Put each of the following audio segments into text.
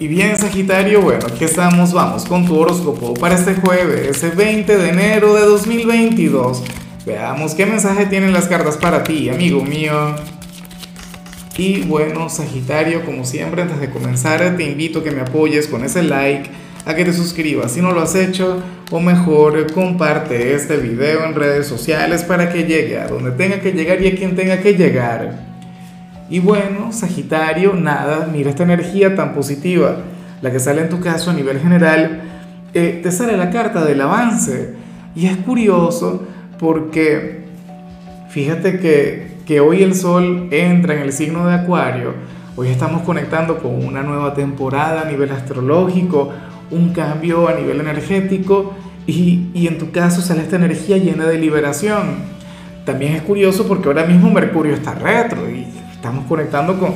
Y bien, Sagitario, bueno, aquí estamos, vamos con tu horóscopo para este jueves, ese 20 de enero de 2022. Veamos qué mensaje tienen las cartas para ti, amigo mío. Y bueno, Sagitario, como siempre, antes de comenzar, te invito a que me apoyes con ese like, a que te suscribas si no lo has hecho, o mejor, comparte este video en redes sociales para que llegue a donde tenga que llegar y a quien tenga que llegar. Y bueno, Sagitario, nada, mira esta energía tan positiva, la que sale en tu caso a nivel general, eh, te sale la carta del avance. Y es curioso porque fíjate que, que hoy el Sol entra en el signo de Acuario, hoy estamos conectando con una nueva temporada a nivel astrológico, un cambio a nivel energético y, y en tu caso sale esta energía llena de liberación. También es curioso porque ahora mismo Mercurio está retro y estamos conectando con,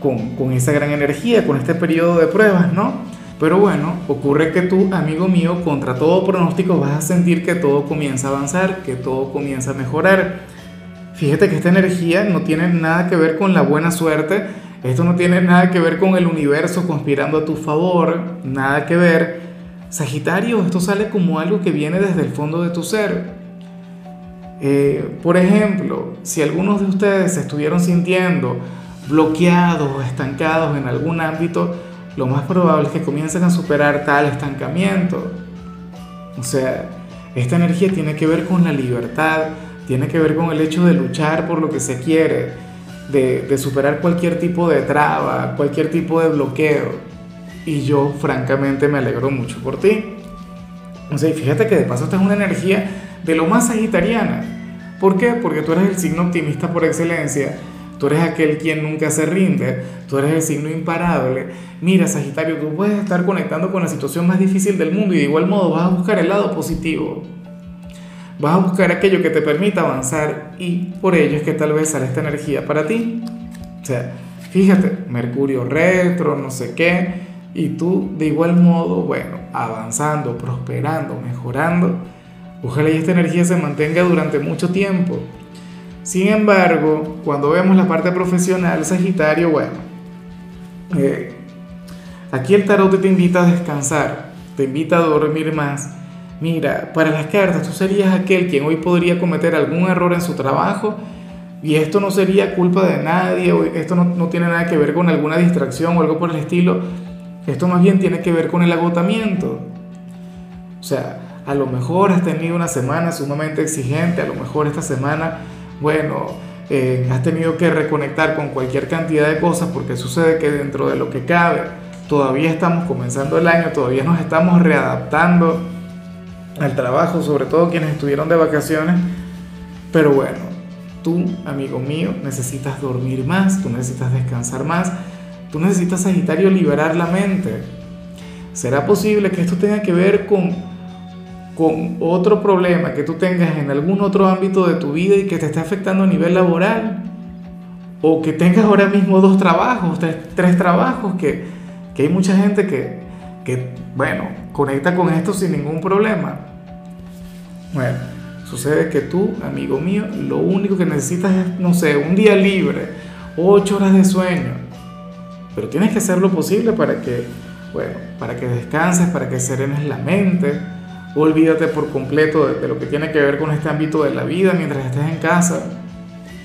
con, con, esa gran energía, con este periodo de pruebas, ¿no? Pero bueno, ocurre que tú, amigo mío, contra todo pronóstico vas a sentir que todo comienza a avanzar, que todo comienza a mejorar. Fíjate que esta energía no tiene nada que ver con la buena suerte, esto no tiene nada que ver con el universo conspirando a tu favor, nada que ver. Sagitario, esto sale como algo que viene desde el fondo de tu ser. Eh, por ejemplo, si algunos de ustedes se estuvieron sintiendo bloqueados o estancados en algún ámbito, lo más probable es que comiencen a superar tal estancamiento. O sea, esta energía tiene que ver con la libertad, tiene que ver con el hecho de luchar por lo que se quiere, de, de superar cualquier tipo de traba, cualquier tipo de bloqueo. Y yo francamente me alegro mucho por ti. O sea, y fíjate que de paso esta es una energía de lo más sagitariana. ¿Por qué? Porque tú eres el signo optimista por excelencia. Tú eres aquel quien nunca se rinde. Tú eres el signo imparable. Mira, Sagitario, tú puedes estar conectando con la situación más difícil del mundo y de igual modo vas a buscar el lado positivo. Vas a buscar aquello que te permita avanzar y por ello es que tal vez sale esta energía para ti. O sea, fíjate, Mercurio retro, no sé qué, y tú de igual modo, bueno, avanzando, prosperando, mejorando Ojalá y esta energía se mantenga durante mucho tiempo. Sin embargo, cuando vemos la parte profesional, Sagitario, bueno, eh, aquí el tarot te invita a descansar, te invita a dormir más. Mira, para las cartas tú serías aquel quien hoy podría cometer algún error en su trabajo y esto no sería culpa de nadie, esto no, no tiene nada que ver con alguna distracción o algo por el estilo, esto más bien tiene que ver con el agotamiento. O sea, a lo mejor has tenido una semana sumamente exigente, a lo mejor esta semana, bueno, eh, has tenido que reconectar con cualquier cantidad de cosas porque sucede que dentro de lo que cabe, todavía estamos comenzando el año, todavía nos estamos readaptando al trabajo, sobre todo quienes estuvieron de vacaciones, pero bueno, tú, amigo mío, necesitas dormir más, tú necesitas descansar más, tú necesitas, Sagitario, liberar la mente. ¿Será posible que esto tenga que ver con con otro problema que tú tengas en algún otro ámbito de tu vida y que te esté afectando a nivel laboral, o que tengas ahora mismo dos trabajos, tres, trabajos, que, que, hay mucha gente que, que, bueno, conecta con esto sin ningún problema. Bueno, sucede que tú, amigo mío, lo único que necesitas es, no sé, un día libre, ocho horas de sueño, pero tienes que hacer lo posible para que, bueno, para que descanses, para que serenes la mente Olvídate por completo de, lo que tiene que ver con este ámbito de la vida mientras estés en casa.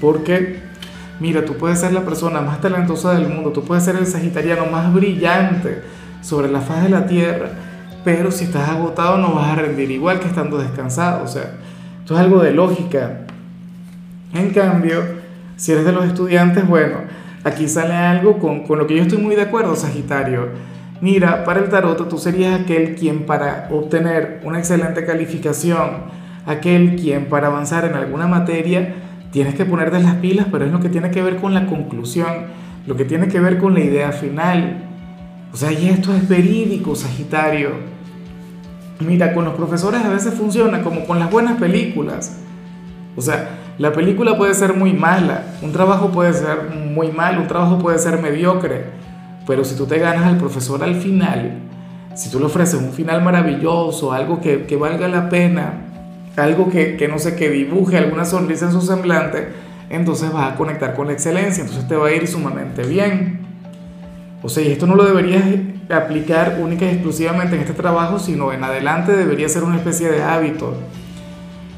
Porque, mira, tú puedes ser la persona más talentosa del mundo, tú puedes ser el sagitariano más brillante sobre la faz de la tierra, pero si estás agotado no vas a rendir igual que estando descansado. O sea, esto es algo de lógica. En cambio, si eres de los estudiantes, bueno, aquí sale algo con, con lo que yo estoy muy de acuerdo, Sagitario Mira, para el tarot tú serías aquel quien para obtener una excelente calificación, aquel quien para avanzar en alguna materia, tienes que ponerte las pilas, pero es lo que tiene que ver con la conclusión, lo que tiene que ver con la idea final. O sea, y esto es verídico, Sagitario. Mira, con los profesores a veces funciona como con las buenas películas. O sea, la película puede ser muy mala, un trabajo puede ser muy malo, un trabajo puede ser mediocre pero si tú te ganas al profesor al final, si tú le ofreces un final maravilloso, algo que, que valga la pena, algo que, que, no sé, que dibuje alguna sonrisa en su semblante, entonces vas a conectar con la excelencia, entonces te va a ir sumamente bien. O sea, y esto no lo deberías aplicar única y exclusivamente en este trabajo, sino en adelante debería ser una especie de hábito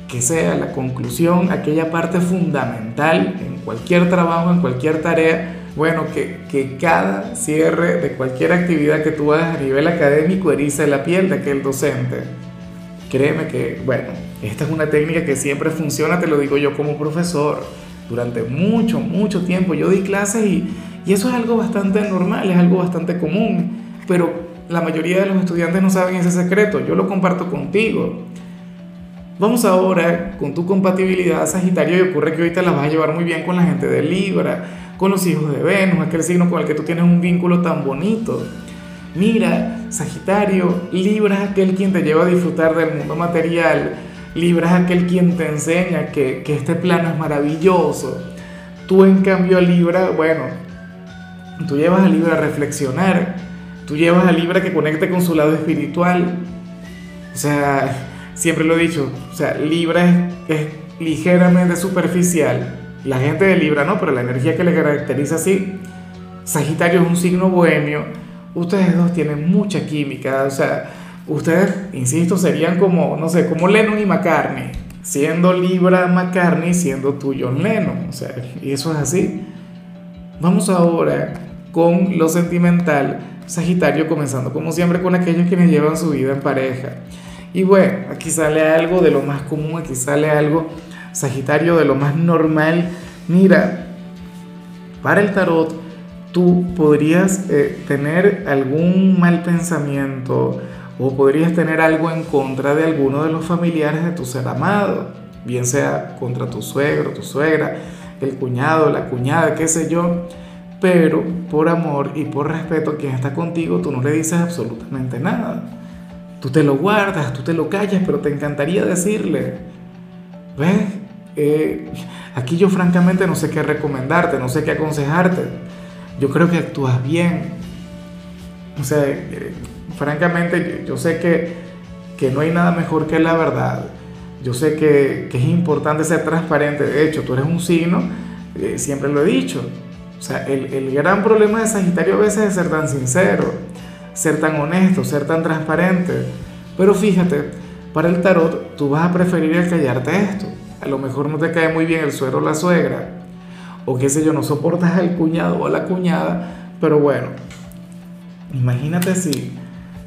que sea la conclusión, aquella parte fundamental en cualquier trabajo, en cualquier tarea, bueno, que, que, cada cierre de cualquier actividad que tú hagas a nivel académico erice la piel de aquel docente. Créeme que, bueno, esta es una técnica que siempre funciona, te lo digo yo como profesor. Durante mucho, mucho tiempo yo di clases y, y eso es algo bastante normal, es algo bastante común, pero la mayoría de los estudiantes no saben ese secreto, yo lo comparto contigo. Vamos ahora con tu compatibilidad Sagitario y ocurre que ahorita la vas a llevar muy bien con la gente de Libra, con los hijos de Venus, aquel signo con el que tú tienes un vínculo tan bonito. Mira, Sagitario, Libra es aquel quien te lleva a disfrutar del mundo material, Libra es aquel quien te enseña que, que este plano es maravilloso. Tú en cambio Libra, bueno, tú llevas a Libra a reflexionar, tú llevas a Libra que conecte con su lado espiritual. O sea, siempre lo he dicho, o sea, Libra es, ligeramente superficial. La gente de Libra no, pero la energía que le caracteriza así. Sagitario es un signo bohemio. Ustedes dos tienen mucha química, o sea, ustedes, insisto, serían como, no sé, como Lennon y McCartney. Siendo Libra McCartney, siendo tú John Lennon. O sea, y eso es así. Vamos ahora con lo sentimental. Sagitario comenzando como siempre con aquellos quienes llevan su vida en pareja. Y bueno, aquí sale algo de lo más común, aquí sale algo, Sagitario, de lo más normal. Mira, para el tarot, tú podrías eh, tener algún mal pensamiento o podrías tener algo en contra de alguno de los familiares de tu ser amado, bien sea contra tu suegro, tu suegra, el cuñado, la cuñada, qué sé yo, pero por amor y por respeto a quien está contigo, tú no le dices absolutamente nada. Tú te lo guardas, tú te lo callas, pero te encantaría decirle, ¿ves? Eh, aquí yo francamente no sé qué recomendarte, no sé qué aconsejarte. Yo creo que actúas bien. O sea, eh, francamente yo, sé que, que, no hay nada mejor que la verdad. Yo sé que, que, es importante ser transparente. De hecho, tú eres un signo, eh, siempre lo he dicho. O sea, el, el gran problema de Sagitario a veces es ser tan sincero ser tan honesto, ser tan transparente. Pero fíjate, para el tarot tú vas a preferir el callarte esto. A lo mejor no te cae muy bien el suegro o la suegra, o qué sé yo, no soportas al cuñado o a la cuñada, pero bueno, imagínate si,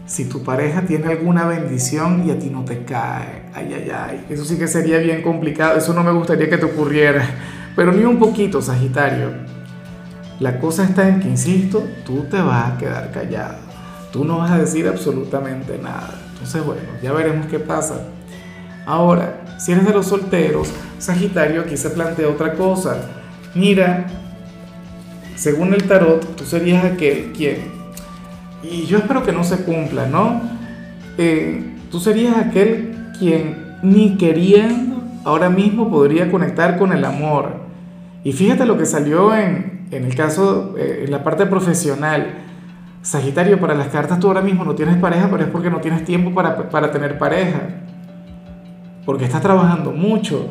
si tu pareja tiene alguna bendición y a ti no te cae. Ay, ay, ay, eso sí que sería bien complicado, eso no me gustaría que te ocurriera, pero ni un poquito, Sagitario. La cosa está en que, insisto, tú te vas a quedar callado tú no vas a decir absolutamente nada. Entonces, bueno, ya veremos qué pasa. Ahora, si eres de los solteros, Sagitario, aquí se plantea otra cosa. Mira, según el tarot, tú serías aquel quien, y yo espero que no se cumpla, ¿no? Eh, tú serías aquel quien ni queriendo ahora mismo podría conectar con el amor. Y fíjate lo que salió en, en el caso, eh, en la parte profesional Sagitario, para las cartas tú ahora mismo no tienes pareja, pero es porque no tienes tiempo para, para tener pareja. Porque estás trabajando mucho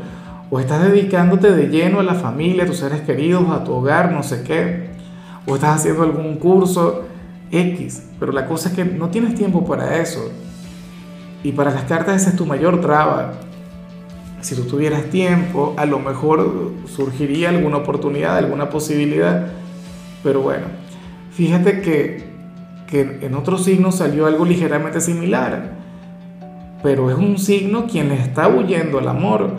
o estás dedicándote de lleno a la familia, a tus seres queridos, a tu hogar, no sé qué. O estás haciendo algún curso X. Pero la cosa es que no tienes tiempo para eso. Y para las cartas esa es tu mayor traba. Si tú tuvieras tiempo, a lo mejor surgiría alguna oportunidad, alguna posibilidad. Pero bueno, fíjate que que en otro signo salió algo ligeramente similar, pero es un signo quien le está huyendo al amor,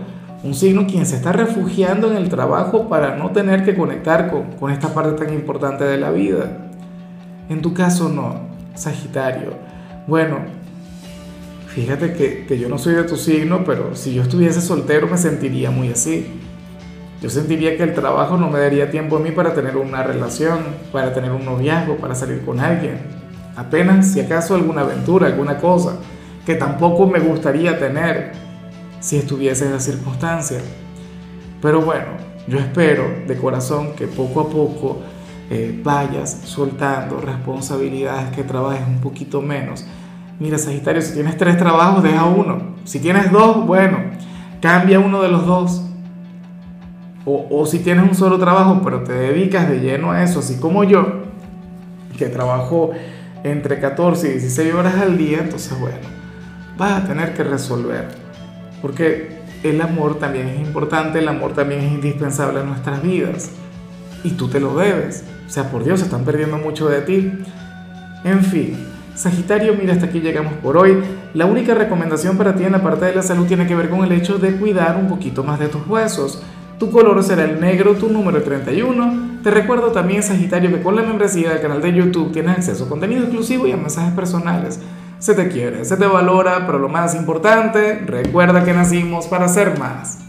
un signo quien se está refugiando en el trabajo para no tener que conectar con, esta parte tan importante de la vida. En tu caso no, Sagitario. Bueno, fíjate que, que yo no soy de tu signo, pero si yo estuviese soltero me sentiría muy así. Yo sentiría que el trabajo no me daría tiempo a mí para tener una relación, para tener un noviazgo, para salir con alguien. Apenas si acaso alguna aventura, alguna cosa que tampoco me gustaría tener si estuviese en la circunstancia. Pero bueno, yo espero de corazón que poco a poco eh, vayas soltando responsabilidades, que trabajes un poquito menos. Mira, Sagitario, si tienes tres trabajos, deja uno. Si tienes dos, bueno, cambia uno de los dos. O, si tienes un solo trabajo, pero te dedicas de lleno a eso, así como yo, que trabajo entre 14 y 16 horas al día, entonces bueno, vas a tener que resolver. Porque el amor también es importante, el amor también es indispensable en nuestras vidas. Y tú te lo debes. O sea, por Dios, se están perdiendo mucho de ti. En fin, Sagitario, mira, hasta aquí llegamos por hoy. La única recomendación para ti en la parte de la salud tiene que ver con el hecho de cuidar un poquito más de tus huesos. Tu color será el negro, tu número 31. Te recuerdo también, Sagitario, que con la membresía del canal de YouTube tienes acceso a contenido exclusivo y a mensajes personales. Se te quiere, se te valora, pero lo más importante, recuerda que nacimos para ser más.